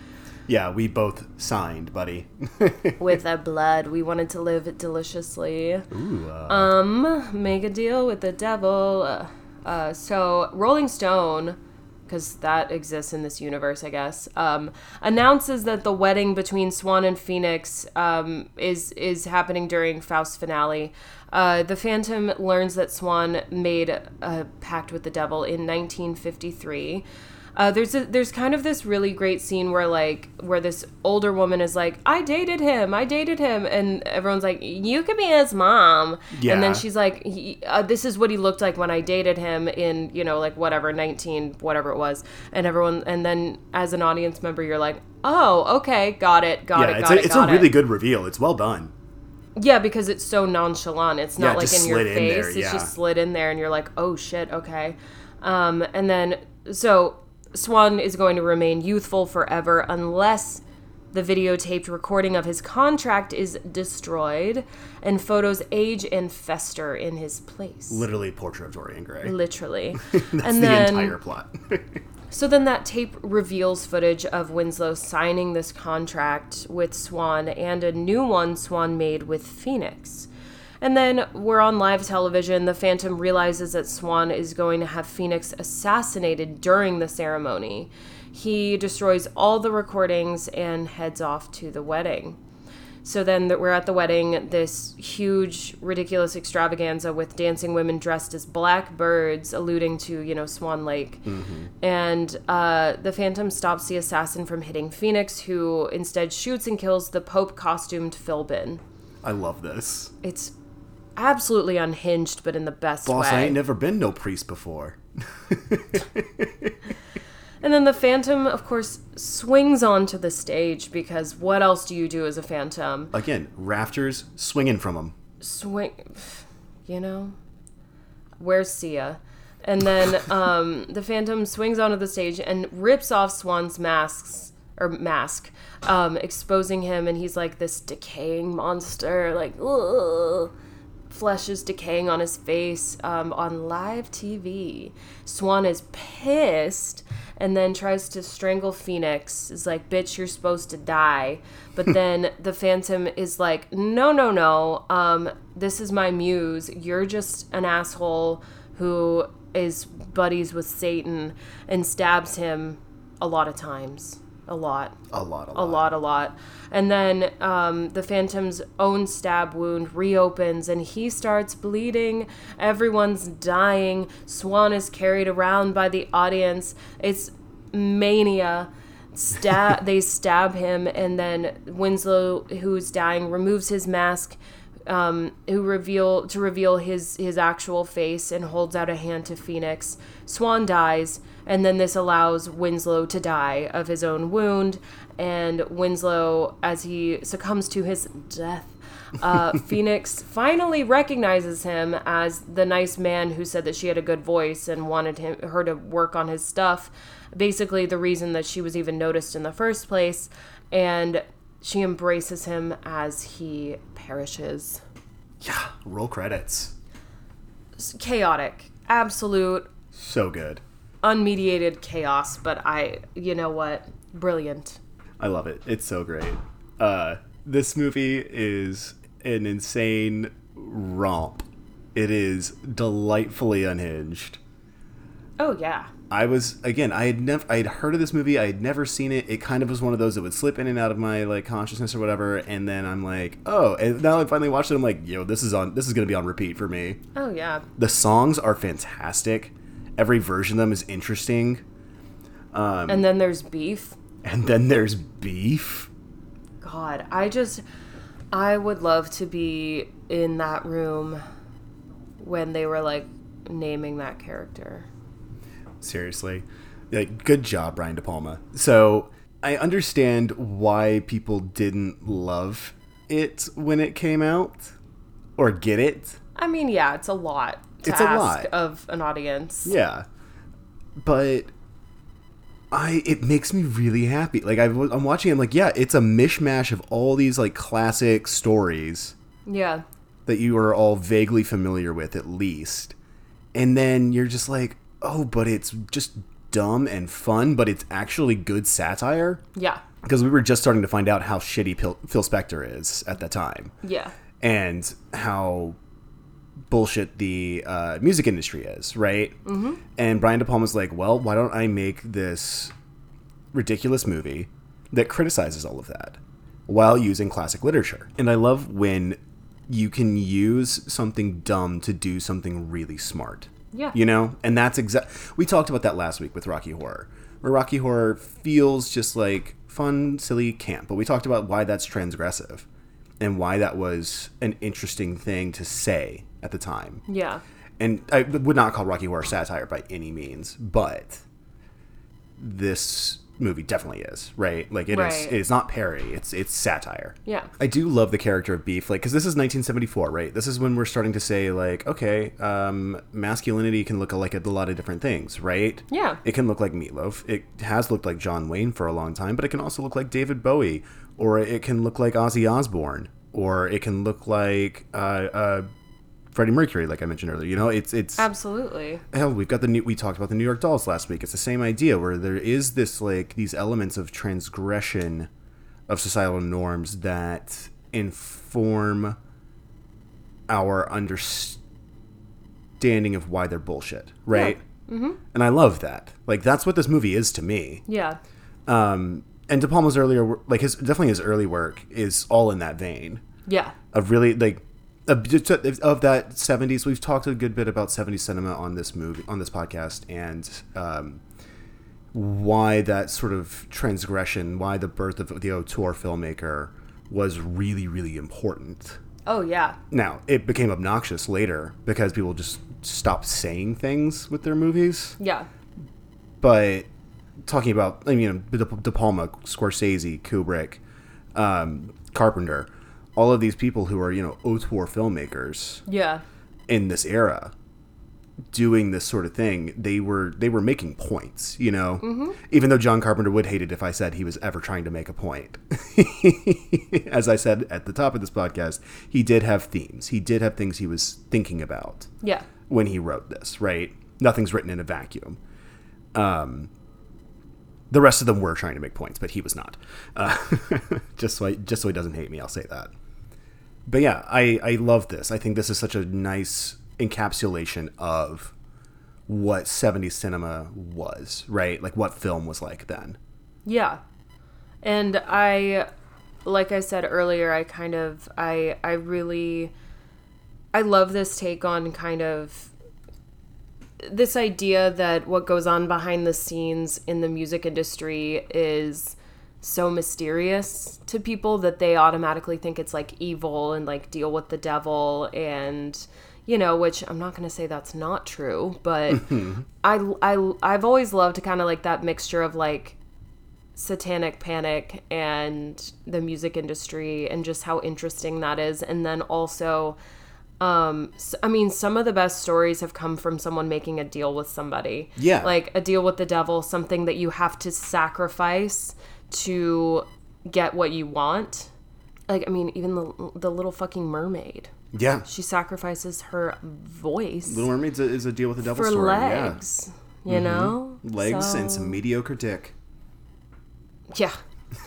[SPEAKER 2] Yeah, we both signed, buddy.
[SPEAKER 1] With the blood, we wanted to live deliciously.
[SPEAKER 2] Ooh, uh,
[SPEAKER 1] Um, make a deal with the devil. Uh, so Rolling Stone, because that exists in this universe, I guess, um, announces that the wedding between Swan and Phoenix um, is is happening during Faust's finale. Uh, the Phantom learns that Swan made a pact with the devil in 1953. Uh, there's a, there's kind of this really great scene where like where this older woman is like I dated him I dated him and everyone's like you could be his mom. And then she's like he, uh, this is what he looked like when I dated him in you know like whatever 19 whatever it was. And everyone and then as an audience member you're like oh okay got it got
[SPEAKER 2] yeah,
[SPEAKER 1] it
[SPEAKER 2] it's
[SPEAKER 1] got
[SPEAKER 2] a,
[SPEAKER 1] it
[SPEAKER 2] it's a really
[SPEAKER 1] it.
[SPEAKER 2] good reveal. It's well done.
[SPEAKER 1] yeah because it's so nonchalant. It's not
[SPEAKER 2] it
[SPEAKER 1] like in your
[SPEAKER 2] in
[SPEAKER 1] face.
[SPEAKER 2] There,
[SPEAKER 1] it's just slid in there and you're like oh shit okay. Um, and then so Swan is going to remain youthful forever unless the videotaped recording of his contract is destroyed and photos age and fester in his place.
[SPEAKER 2] Literally, portrait of Dorian Gray.
[SPEAKER 1] Literally.
[SPEAKER 2] That's
[SPEAKER 1] and
[SPEAKER 2] the
[SPEAKER 1] then
[SPEAKER 2] entire plot.
[SPEAKER 1] so then that tape reveals footage of Winslow signing this contract with Swan and a new one Swan made with Phoenix. And then we're on live television. The Phantom realizes that Swan is going to have Phoenix assassinated during the ceremony. He destroys all the recordings and heads off to the wedding. So then that we're at the wedding, this huge, ridiculous extravaganza with dancing women dressed as black birds, alluding to, you know, Swan Lake. And uh, the Phantom stops the assassin from hitting Phoenix, who instead shoots and kills the Pope costumed Philbin.
[SPEAKER 2] I love this.
[SPEAKER 1] It's absolutely unhinged, but in the best
[SPEAKER 2] Boss,
[SPEAKER 1] way.
[SPEAKER 2] I ain't never been no priest before.
[SPEAKER 1] And then the Phantom, of course, swings onto the stage because what else do you do as a Phantom?
[SPEAKER 2] Again, rafters swinging from them.
[SPEAKER 1] swing you know where's sia and then um, the phantom swings onto the stage and rips off swan's masks or mask um, exposing him and he's like this decaying monster like ugh. Flesh is decaying on his face um, on live tv swan is pissed and then tries to strangle phoenix. Is like bitch you're supposed to die. But then the phantom is like no no no. Um, this is my muse. You're just an asshole who is buddies with satan and stabs him a lot of times a lot
[SPEAKER 2] A lot, a lot.
[SPEAKER 1] a lot, a lot. And then um, the Phantom's own stab wound reopens and he starts bleeding. Everyone's dying. Swan is carried around by the audience. It's mania. Stab, they stab him, and then Winslow, who's dying, removes his mask, um, who reveal to reveal his his actual face and holds out a hand to Phoenix. Swan dies, and then this allows Winslow to die of his own wound. And Winslow, as he succumbs to his death, uh, Phoenix finally recognizes him as the nice man who said that she had a good voice and wanted him her to work on his stuff. Basically, the reason that she was even noticed in the first place, and she embraces him as he perishes.
[SPEAKER 2] Yeah, roll credits.
[SPEAKER 1] It's chaotic, absolute,
[SPEAKER 2] So good.
[SPEAKER 1] Unmediated chaos. But I, you know what, brilliant.
[SPEAKER 2] I love it. It's so great. Uh, this movie is an insane romp. It is delightfully unhinged.
[SPEAKER 1] Oh yeah,
[SPEAKER 2] I was again. I had never. I had heard of this movie. I had never seen it. It kind of was one of those that would slip in and out of my like consciousness or whatever. And then I'm like, oh. And now I finally watched it. I'm like, yo, this is on. This is gonna be on repeat for me.
[SPEAKER 1] oh yeah.
[SPEAKER 2] The songs are fantastic. Every version of them is interesting.
[SPEAKER 1] Um, and then there's beef.
[SPEAKER 2] And then there's beef.
[SPEAKER 1] God, I just, I would love to be in that room when they were like naming that character.
[SPEAKER 2] Seriously. Like, good job, Brian De Palma. So I understand why people didn't love it when it came out or get it.
[SPEAKER 1] I mean, yeah, it's a lot
[SPEAKER 2] It's a lot.
[SPEAKER 1] of an audience.
[SPEAKER 2] Yeah. But I it makes me really happy. Like I I'm watching I'm like, yeah, it's a mishmash of all these like classic stories
[SPEAKER 1] Yeah.
[SPEAKER 2] that you are all vaguely familiar with at least. And then you're just like, "Oh, but it's just dumb and fun, but it's actually good satire."
[SPEAKER 1] Yeah.
[SPEAKER 2] Because we were just starting to find out how shitty Phil, Phil Spector is at that time
[SPEAKER 1] Yeah.
[SPEAKER 2] and how bullshit the uh, music industry is, right? Mm-hmm. And Brian De Palma's like, well, why don't I make this ridiculous movie that criticizes all of that while using classic literature? And I love when you can use something dumb to do something really smart.
[SPEAKER 1] Yeah.
[SPEAKER 2] You know? And that's exact. We talked about that last week with Rocky Horror, where Rocky Horror feels just like fun, silly camp. But we talked about why that's transgressive and why that was an interesting thing to say at the time.
[SPEAKER 1] Yeah.
[SPEAKER 2] And I would not call Rocky Horror satire by any means, but this movie definitely is right. Like it is.
[SPEAKER 1] Right.
[SPEAKER 2] It's not parody. It's it's satire.
[SPEAKER 1] Yeah.
[SPEAKER 2] I do love the character of Beef, like because this is 1974, right? This is when we're starting to say like, okay, um, masculinity can look like a lot of different things, right?
[SPEAKER 1] Yeah.
[SPEAKER 2] It can look like Meatloaf. It has looked like John Wayne for a long time, but it can also look like David Bowie, or it can look like Ozzy Osbourne, or it can look like uh, uh, Freddie Mercury, like I mentioned earlier. You know, it's it's
[SPEAKER 1] Absolutely.
[SPEAKER 2] hell we've got the new we talked about the new york dolls last week it's the same idea where there is this like these elements of transgression of societal norms that inform our understanding of why they're bullshit right mm-hmm. and i love that like that's what this movie is to me
[SPEAKER 1] Yeah.
[SPEAKER 2] um and de palma's earlier like his definitely his early work is all in that vein
[SPEAKER 1] Yeah.
[SPEAKER 2] of really like of, of that 70s we've talked a good bit about 70s cinema on this movie on this podcast and um, why that sort of transgression why the birth of the auteur filmmaker was really really important
[SPEAKER 1] Oh yeah.
[SPEAKER 2] now it became obnoxious later because people just stopped saying things with their movies
[SPEAKER 1] Yeah.
[SPEAKER 2] but talking about I mean De, De Palma, Scorsese, Kubrick, um, Carpenter, all of these people who are you know auteur filmmakers
[SPEAKER 1] Yeah.
[SPEAKER 2] in this era doing this sort of thing they were they were making points you know even though john carpenter would hate it if i said he was ever trying to make a point as i said at the top of this podcast he did have themes he did have things he was thinking about
[SPEAKER 1] Yeah.
[SPEAKER 2] when he wrote this, right? Nothing's written in a vacuum. Um, the rest of them were trying to make points, but he was not. Uh, just so I, just so he doesn't hate me, I'll say that. But yeah, I I love this. I think this is such a nice encapsulation of what 70s cinema was, right? Like what film was like then.
[SPEAKER 1] Yeah. And I like I said earlier, I kind of I I really I love this take on kind of this idea that what goes on behind the scenes in the music industry is so mysterious to people that they automatically think it's like evil and like deal with the devil and you know which i'm not going to say that's not true but I, I i've always loved kind of like that mixture of like satanic panic and the music industry and just how interesting that is and then also um i mean some of the best stories have come from someone making a deal with somebody
[SPEAKER 2] Yeah.
[SPEAKER 1] like a deal with the devil something that you have to sacrifice to get what you want like i mean even the the little fucking mermaid
[SPEAKER 2] Yeah.
[SPEAKER 1] she sacrifices her voice
[SPEAKER 2] Little Mermaid is a deal with the devil
[SPEAKER 1] for
[SPEAKER 2] story.
[SPEAKER 1] legs you mm-hmm. know
[SPEAKER 2] Yeah. Legs and some mediocre dick.
[SPEAKER 1] Yeah.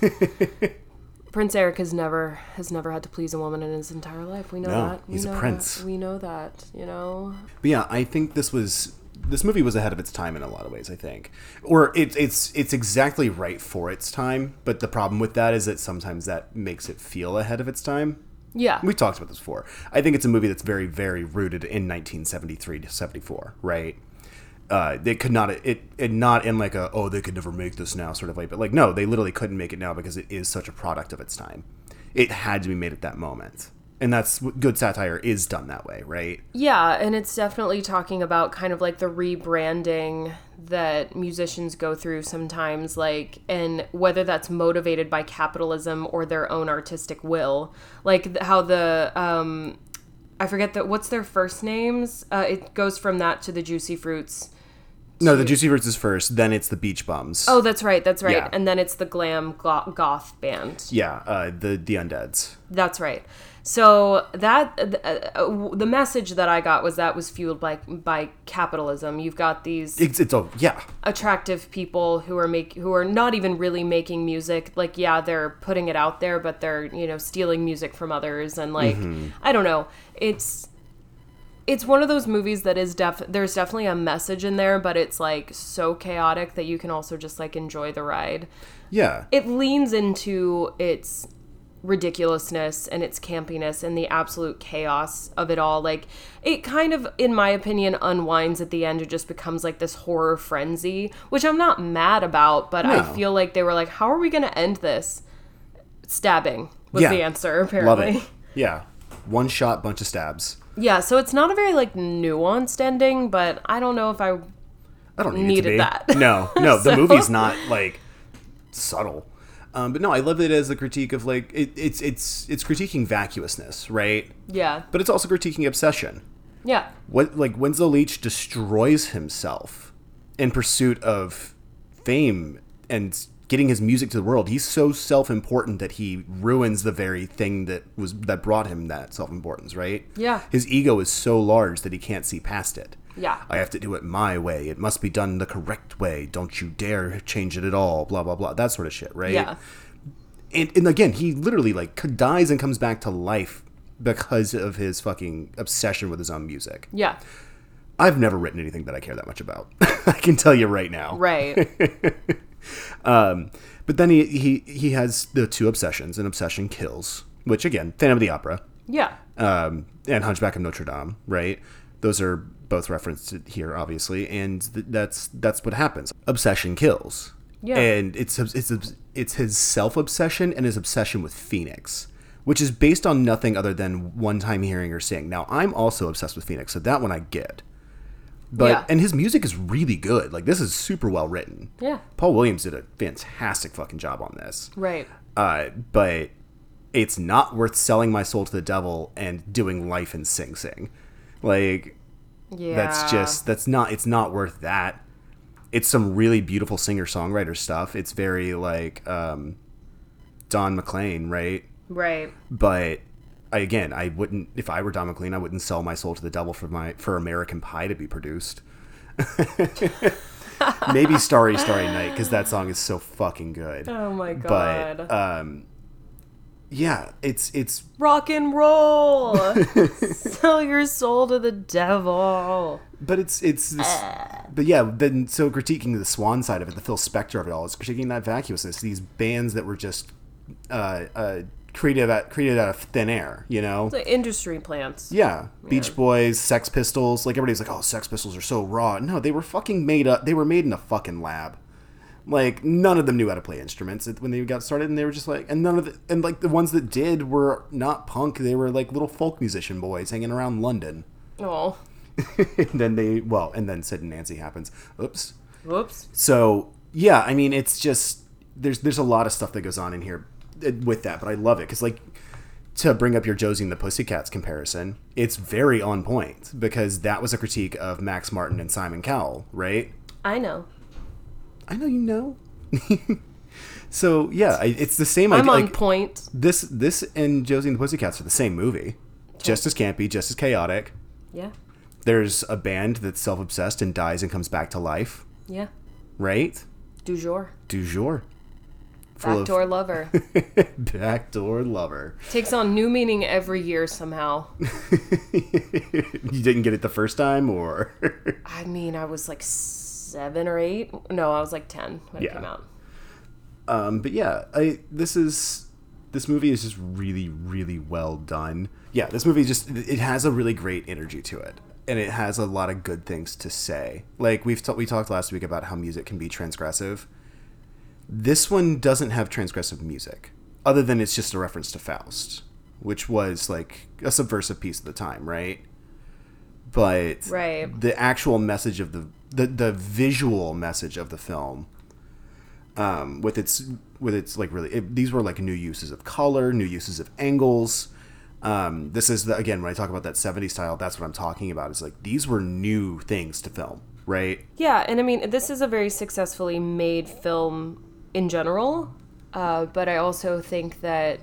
[SPEAKER 1] Prince Eric has never has never had to please a woman in his entire life. We know
[SPEAKER 2] No,
[SPEAKER 1] that. We
[SPEAKER 2] he's a prince.
[SPEAKER 1] That. We know that. You know.
[SPEAKER 2] But yeah, I think this was this movie was ahead of its time in a lot of ways. I think, or it's it's it's exactly right for its time. But the problem with that is that sometimes that makes it feel ahead of its time.
[SPEAKER 1] Yeah.
[SPEAKER 2] We've talked about this before. I think it's a movie that's very, very rooted in 1973 to 74, right? Uh, they could not it, it not in like a oh they could never make this now sort of way, but like no, they literally couldn't make it now because it is such a product of its time. It had to be made at that moment, and that's good satire is done that way, right?
[SPEAKER 1] Yeah, and it's definitely talking about kind of like the rebranding that musicians go through sometimes, like, and whether that's motivated by capitalism or their own artistic will. Like how the, um, I forget that, what's their first names? Uh, it goes from that to the Juicy Fruits.
[SPEAKER 2] No, the Juicy Fruits is first, then it's the Beach Bums.
[SPEAKER 1] Oh, that's right, that's right.
[SPEAKER 2] Yeah.
[SPEAKER 1] And then it's the glam goth band.
[SPEAKER 2] yeah, uh, the the Undeads.
[SPEAKER 1] That's right. So that uh, uh, the message that I got was that was fueled by by capitalism. You've got these
[SPEAKER 2] It's it's oh yeah,
[SPEAKER 1] attractive people who are make who are not even really making music. Like yeah, they're putting it out there, but they're you know stealing music from others and like I don't know. It's it's one of those movies that is def there's definitely a message in there, but it's like so chaotic that you can also just like enjoy the ride
[SPEAKER 2] yeah.
[SPEAKER 1] it leans into its ridiculousness and its campiness and the absolute chaos of it all. Like it kind of, in my opinion, unwinds at the end. It just becomes like this horror frenzy, which I'm not mad about, but I feel like they were like, how are we going to end this? Stabbing was
[SPEAKER 2] Yeah.
[SPEAKER 1] the answer, apparently.
[SPEAKER 2] Love it. Yeah, one shot, bunch of stabs.
[SPEAKER 1] Yeah, so it's not a very like nuanced ending, but I don't know if I
[SPEAKER 2] I don't need
[SPEAKER 1] needed
[SPEAKER 2] it to be.
[SPEAKER 1] that.
[SPEAKER 2] No, no, the movie's not like subtle. Um, but no, I love it as a critique of like it, it's it's it's critiquing vacuousness, right?
[SPEAKER 1] yeah.
[SPEAKER 2] But it's also critiquing obsession.
[SPEAKER 1] Yeah.
[SPEAKER 2] What like Winslow Leach destroys himself in pursuit of fame and getting his music to the world. He's so self-important that he ruins the very thing that was that brought him that self-importance, right?
[SPEAKER 1] Yeah.
[SPEAKER 2] His ego is so large that he can't see past it.
[SPEAKER 1] Yeah.
[SPEAKER 2] I have to do it my way. It must be done the correct way. Don't you dare change it at all. Blah blah blah. That sort of shit, right?
[SPEAKER 1] Yeah.
[SPEAKER 2] And and again, he literally like dies and comes back to life because of his fucking obsession with his own music.
[SPEAKER 1] Yeah.
[SPEAKER 2] I've never written anything that I care that much about. I can tell you right now.
[SPEAKER 1] Right.
[SPEAKER 2] Um, but then he, he he has the two obsessions, and obsession kills, which again, Phantom of the Opera,
[SPEAKER 1] yeah.
[SPEAKER 2] um, and Hunchback of Notre Dame, right? Those are both referenced it here, obviously, and th- that's that's what happens. Obsession kills,
[SPEAKER 1] Yeah.
[SPEAKER 2] and it's it's it's his self obsession and his obsession with Phoenix, which is based on nothing other than one time hearing or seeing. Now, I'm also obsessed with Phoenix, so that one I get. But
[SPEAKER 1] Yeah.
[SPEAKER 2] and his music is really good. Like this is super well written.
[SPEAKER 1] Yeah.
[SPEAKER 2] Paul Williams did a fantastic fucking job on this.
[SPEAKER 1] Right.
[SPEAKER 2] Uh, but it's not worth selling my soul to the devil and doing life in Sing Sing. Like
[SPEAKER 1] Yeah.
[SPEAKER 2] that's just that's not it's not worth that. It's some really beautiful singer songwriter stuff. It's very like um, Don McLean, right?
[SPEAKER 1] right.
[SPEAKER 2] But I, again, I wouldn't if I were Don McLean, I wouldn't sell my soul to the devil for my for American Pie to be produced. Maybe Starry Starry Night because that song is so fucking good.
[SPEAKER 1] Oh my god.
[SPEAKER 2] But um, yeah, it's it's
[SPEAKER 1] Rock and roll. Sell your soul to the devil.
[SPEAKER 2] but it's it's this, but yeah then so critiquing the swan side of it the phil spector of it all is critiquing that vacuousness these bands that were just uh, uh, created out created out of thin air you know
[SPEAKER 1] The industry plants.
[SPEAKER 2] yeah beach boys sex pistols like everybody's like oh sex pistols are so raw no they were fucking made up they were made in a fucking lab Like none of them knew how to play instruments when they got started, and they were just like, and none of the, and like the ones that did were not punk. They were like little folk musician boys hanging around London.
[SPEAKER 1] Oh,
[SPEAKER 2] and then they, well, and then Sid and Nancy happens. Oops.
[SPEAKER 1] whoops.
[SPEAKER 2] So yeah, I mean, it's just there's there's a lot of stuff that goes on in here uh, with that, but I love it because like to bring up your Josie and the Pussycats comparison, it's very on point because that was a critique of Max Martin and Simon Cowell, right?
[SPEAKER 1] I know.
[SPEAKER 2] I know you know. so yeah, I, it's the same.
[SPEAKER 1] I'm
[SPEAKER 2] idea.
[SPEAKER 1] on point.
[SPEAKER 2] this this and Josie and the Pussycats are the same movie, just as campy, just as chaotic.
[SPEAKER 1] Yeah.
[SPEAKER 2] There's a band that's self obsessed and dies and comes back to life,
[SPEAKER 1] Yeah.
[SPEAKER 2] right?
[SPEAKER 1] Du jour.
[SPEAKER 2] Du jour. Full of-
[SPEAKER 1] Backdoor lover.
[SPEAKER 2] Backdoor lover.
[SPEAKER 1] Takes on new meaning every year somehow.
[SPEAKER 2] you didn't get it the first time, or
[SPEAKER 1] I mean, I was like seven or eight. No, I was like 10 when
[SPEAKER 2] Yeah.
[SPEAKER 1] it came out.
[SPEAKER 2] um, but yeah, I this is this movie is just really, really well done. Yeah, this movie just it has a really great energy to it, and it has a lot of good things to say. Like we've ta- we talked last week about how music can be transgressive. This one doesn't have transgressive music, other than it's just a reference to Faust, which was like a subversive piece of the time, right? But
[SPEAKER 1] Right.
[SPEAKER 2] the actual message of the the, the visual message of the film um, with its with its like really it, these were like new uses of color new uses of angles um, this is the, again when i talk about that 70s style that's what i'm talking about is like these were new things to film right
[SPEAKER 1] Yeah, and I mean, this is a very successfully made film in general. Uh, but I also think that,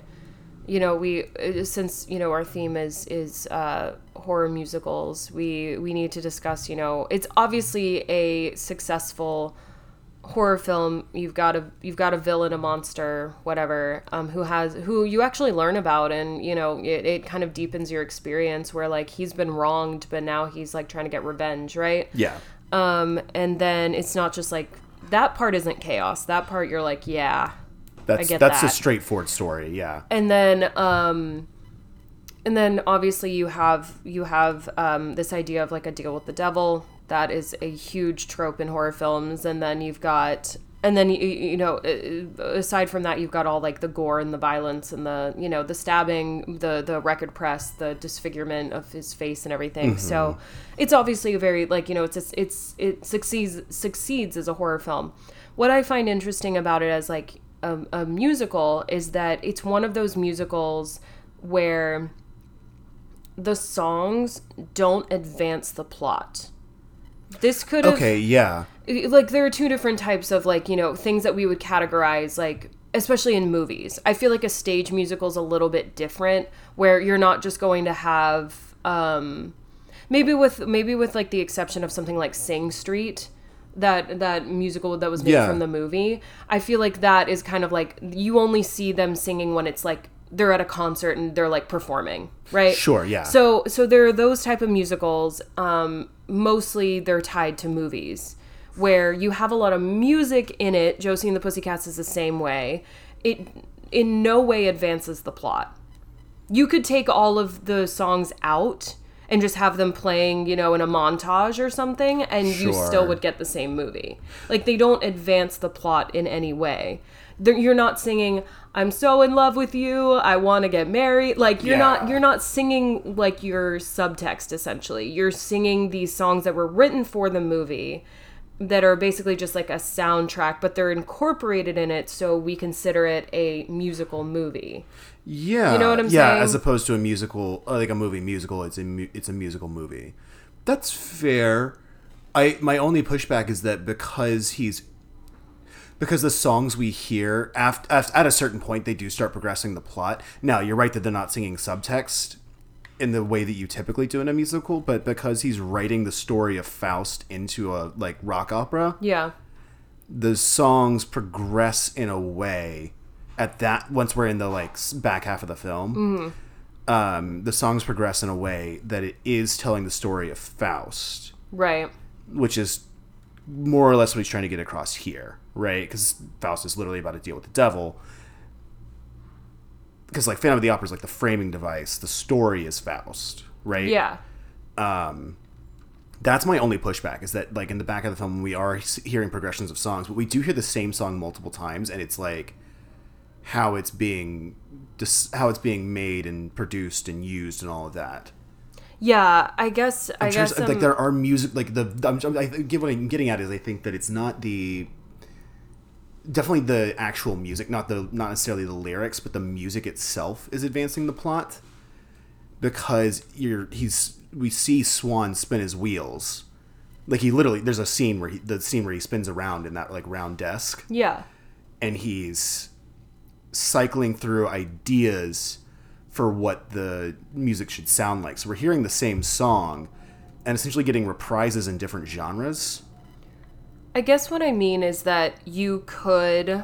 [SPEAKER 1] you know, we uh, since you know our theme is is uh, horror musicals, we we need to discuss. You know, it's obviously a successful horror film. You've got a you've got a villain, a monster, whatever, um, who has who you actually learn about, and you know, it, it kind of deepens your experience. Where like he's been wronged, but now he's like trying to get revenge, right?
[SPEAKER 2] yeah
[SPEAKER 1] Um, and then it's not just like that part isn't chaos. That part you're like, yeah.
[SPEAKER 2] That's that's a straightforward story yeah.
[SPEAKER 1] And then um and then obviously you have you have um this idea of like a deal with the devil. That is a huge trope in horror films. And then you've got and then you, you know aside from that you've got all like the gore and the violence and the you know the stabbing the the record press the disfigurement of his face and everything. So it's obviously a very like you know it's it's, it's it succeeds succeeds as a horror film. What i find interesting about it as like a, a musical is that it's one of those musicals where the songs don't advance the plot. This could
[SPEAKER 2] okay yeah.
[SPEAKER 1] Like there are two different types of like you know things that we would categorize like especially in movies. I feel like a stage musical is a little bit different where you're not just going to have um maybe with maybe with like the exception of something like sing street that that musical that was made
[SPEAKER 2] Yeah.
[SPEAKER 1] from the movie i feel like that is kind of like you only see them singing when it's like they're at a concert and they're like performing right
[SPEAKER 2] Sure, yeah.
[SPEAKER 1] so so there are those type of musicals um mostly they're tied to movies where you have a lot of music in it josie and the pussycats is the same way it in no way advances the plot you could take all of the songs out and just have them playing, you know, in a montage or something, and you still would get the same movie. Like they don't advance the plot in any way. They're, you're not singing "I'm so in love with you," "I want to get married." Like you're not you're not singing like your subtext. Essentially, you're singing these songs that were written for the movie that are basically just like a soundtrack, but they're incorporated in it, so we consider it a musical movie.
[SPEAKER 2] Yeah,
[SPEAKER 1] You know what I'm
[SPEAKER 2] yeah,
[SPEAKER 1] saying?
[SPEAKER 2] Yeah, as opposed to a musical, uh, like a movie musical. It's a mu- it's a musical movie. That's fair. I my only pushback is that because he's because the songs we hear after, at a certain point they do start progressing the plot. Now you're right that they're not singing subtext in the way that you typically do in a musical, but because he's writing the story of Faust into a like rock opera,
[SPEAKER 1] Yeah.
[SPEAKER 2] the songs progress in a way at that once we're in the like back half of the film um, the songs progress in a way that it is telling the story of faust
[SPEAKER 1] Right.
[SPEAKER 2] which is more or less what he's trying to get across here right because faust is literally about to deal with the devil because like phantom of the opera is like the framing device the story is faust right
[SPEAKER 1] Yeah.
[SPEAKER 2] Um, that's my only pushback is that like in the back of the film we are hearing progressions of songs, but we do hear the same song multiple times, and it's like how it's being dis- how it's being made and produced and used and all of that.
[SPEAKER 1] Yeah, I guess I
[SPEAKER 2] In terms-
[SPEAKER 1] guess
[SPEAKER 2] like there are music like the I'm, I get what I'm getting at is I think that it's not the definitely the actual music, not the not necessarily the lyrics, but the music itself is advancing the plot because you're he's we see Swan spin his wheels. Like he literally there's a scene where he the scene where he spins around in that like round desk
[SPEAKER 1] yeah.
[SPEAKER 2] and he's cycling through ideas for what the music should sound like. So we're hearing the same song and essentially getting reprises in different genres.
[SPEAKER 1] I guess what I mean is that you could,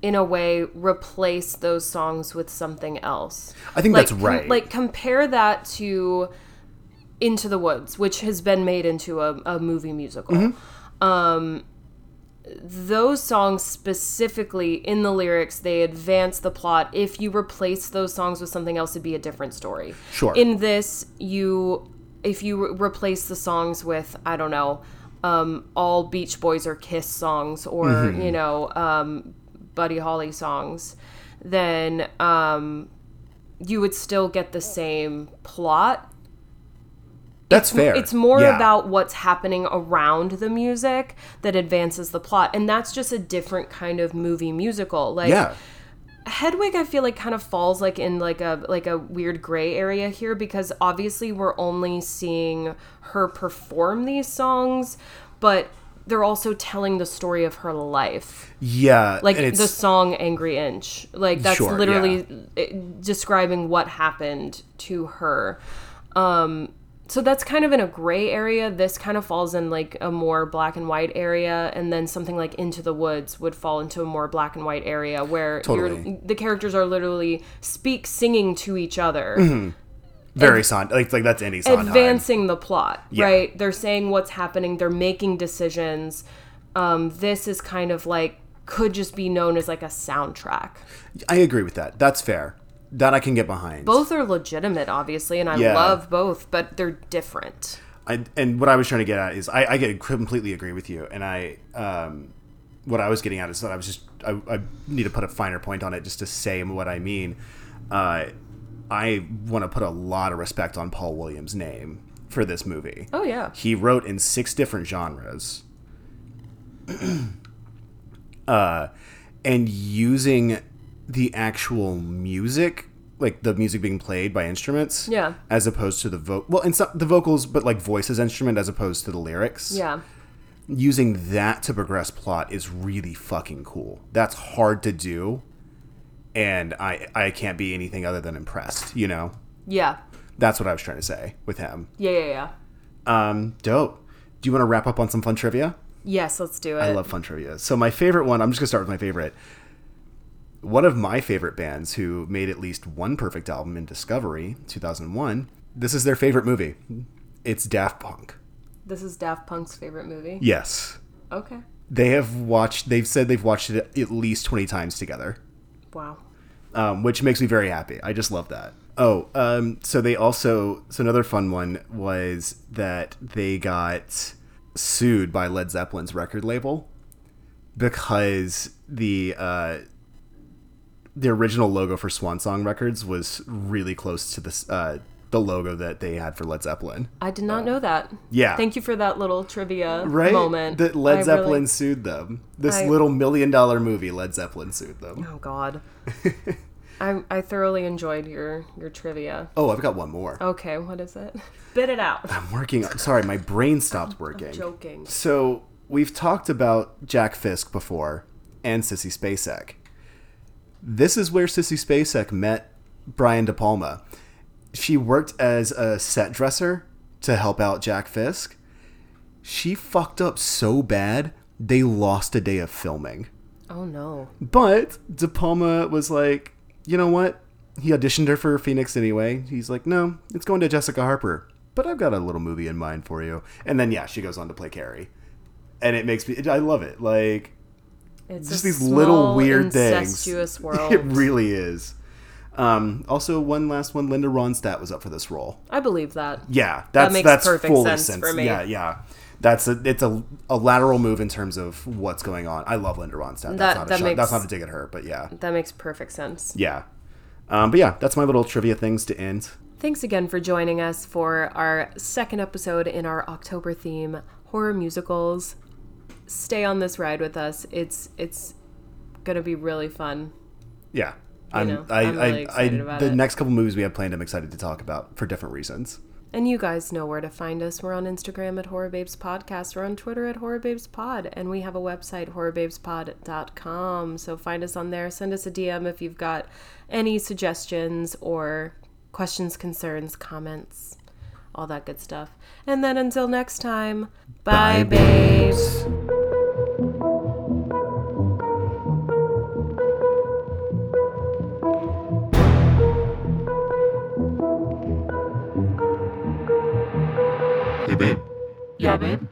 [SPEAKER 1] in a way, replace those songs with something else.
[SPEAKER 2] I think
[SPEAKER 1] like,
[SPEAKER 2] that's right.
[SPEAKER 1] Com- like compare that to Into the Woods, which has been made into a, a movie musical.
[SPEAKER 2] Mm-hmm.
[SPEAKER 1] Um, those songs specifically in the lyrics, they advance the plot. If you replace those songs with something else, it'd be a different story.
[SPEAKER 2] Sure.
[SPEAKER 1] In this, you if you re- replace the songs with I don't know, um, all Beach Boys or Kiss songs, or
[SPEAKER 2] Mm-hmm.
[SPEAKER 1] you know, um, Buddy Holly songs, then um, you would still get the same plot.
[SPEAKER 2] that's fair.
[SPEAKER 1] It's more
[SPEAKER 2] Yeah.
[SPEAKER 1] about what's happening around the music that advances the plot, and that's just a different kind of movie musical. Like
[SPEAKER 2] yeah.
[SPEAKER 1] Hedwig, I feel like kind of falls like in like a like a weird gray area here because obviously we're only seeing her perform these songs, but they're also telling the story of her life.
[SPEAKER 2] Yeah.
[SPEAKER 1] like the song angry inch. Like that's
[SPEAKER 2] Sure,
[SPEAKER 1] literally eh, describing what happened to her. Um so that's kind of in a gray area this kind of falls in like a more black and white area and then something like into the woods would fall into a more black and white area where
[SPEAKER 2] Totally.
[SPEAKER 1] you're, the characters are literally speak singing to each other
[SPEAKER 2] very Son like like that's any Sondheim.
[SPEAKER 1] advancing the plot,
[SPEAKER 2] Yeah.
[SPEAKER 1] right? They're saying what's happening, they're making decisions. Um, this is kind of like could just be known as like a soundtrack.
[SPEAKER 2] I agree with that. That's fair. That I can get behind.
[SPEAKER 1] Both are legitimate, obviously, and I
[SPEAKER 2] Yeah.
[SPEAKER 1] love both, but they're different.
[SPEAKER 2] I, and what I was trying to get at is I, I get completely agree with you, and I um, what I was getting at is that I was just I, I need to put a finer point on it just to say what I mean. Uh, I want to put a lot of respect on Paul Williams' name for this movie.
[SPEAKER 1] Oh yeah.
[SPEAKER 2] He wrote in six different genres. uh, and using the actual music, like the music being played by instruments,
[SPEAKER 1] Yeah.
[SPEAKER 2] as opposed to the vo well, and some, the vocals, but like voice as instrument as opposed to the lyrics.
[SPEAKER 1] Yeah.
[SPEAKER 2] Using that to progress plot is really fucking cool. That's hard to do, and I I can't be anything other than impressed. You know,
[SPEAKER 1] Yeah.
[SPEAKER 2] that's what I was trying to say with him.
[SPEAKER 1] Yeah, yeah, yeah.
[SPEAKER 2] Um, dope. Do you want to wrap up on some fun trivia?
[SPEAKER 1] Yes, let's do it.
[SPEAKER 2] I love fun trivia. So my favorite one, I'm just gonna start with my favorite. One of my favorite bands who made at least one perfect album in Discovery, 2001. This is their favorite movie. It's Daft Punk.
[SPEAKER 1] This is Daft Punk's favorite movie.
[SPEAKER 2] Yes.
[SPEAKER 1] Okay.
[SPEAKER 2] They have watched. They've said they've watched it at least 20 times together.
[SPEAKER 1] Wow.
[SPEAKER 2] um, which makes me very happy. I just love that. Oh, um, so they also so another fun one was that they got sued by Led Zeppelin's record label because the uh, the original logo for Swan Song Records was really close to this uh, the logo that they had for Led Zeppelin.
[SPEAKER 1] I did not know that.
[SPEAKER 2] Yeah.
[SPEAKER 1] Thank you for that little trivia
[SPEAKER 2] Right?
[SPEAKER 1] moment.
[SPEAKER 2] That Led
[SPEAKER 1] I
[SPEAKER 2] Zeppelin
[SPEAKER 1] really-
[SPEAKER 2] sued them. This
[SPEAKER 1] I-
[SPEAKER 2] little million dollar movie, Led Zeppelin sued them.
[SPEAKER 1] Oh God. I I thoroughly enjoyed your your trivia.
[SPEAKER 2] Oh, I've got one more.
[SPEAKER 1] Okay, what is it? Spit it out.
[SPEAKER 2] I'm working. Sorry, my brain stopped working.
[SPEAKER 1] Joking.
[SPEAKER 2] So we've talked about Jack Fisk before and Sissy Spacek. This is where Sissy Spacek met Brian De Palma. She worked as a set dresser to help out Jack Fisk. She fucked up so bad they lost a day of filming.
[SPEAKER 1] Oh no.
[SPEAKER 2] But De Palma was like, you know what? He auditioned her for Phoenix anyway. He's like, no, it's going to Jessica Harper. But I've got a little movie in mind for you. And then yeah, she goes on to play Carrie, and it makes me. I love it. Like
[SPEAKER 1] It's
[SPEAKER 2] just these little weird things.
[SPEAKER 1] world.
[SPEAKER 2] It really is. Um, also, one last one. Linda Ronstadt was up for this role.
[SPEAKER 1] I believe that.
[SPEAKER 2] Yeah, that's
[SPEAKER 1] makes
[SPEAKER 2] that's
[SPEAKER 1] perfect
[SPEAKER 2] fully
[SPEAKER 1] sense
[SPEAKER 2] sense.
[SPEAKER 1] for me.
[SPEAKER 2] Yeah, yeah. That's a it's a, a lateral move in terms of what's going on. I love Linda Ronstadt. That's
[SPEAKER 1] That-
[SPEAKER 2] not a
[SPEAKER 1] that
[SPEAKER 2] shot.
[SPEAKER 1] makes-
[SPEAKER 2] That's not a dig at her, but yeah,
[SPEAKER 1] That makes perfect sense.
[SPEAKER 2] yeah. Um, but yeah, that's my little trivia things to end.
[SPEAKER 1] Thanks again for joining us for our second episode in our October theme, horror musicals. Stay on this ride with us. It's it's gonna be really fun.
[SPEAKER 2] Yeah. I'm,
[SPEAKER 1] know,
[SPEAKER 2] I,
[SPEAKER 1] I'm really
[SPEAKER 2] I,
[SPEAKER 1] about
[SPEAKER 2] the
[SPEAKER 1] it.
[SPEAKER 2] next couple movies we have planned, I'm excited to talk about for different reasons.
[SPEAKER 1] And you guys know where to find us. We're on Instagram at Horror Babes Podcast. We're on Twitter at Horror Babes Pod. And we have a website, horrorbabespod.com. So find us on there. Send us a DM if you've got any suggestions or questions, concerns, comments, all that good stuff. And then until next time, bye, babes.
[SPEAKER 3] Hey babe. Yeah, babe.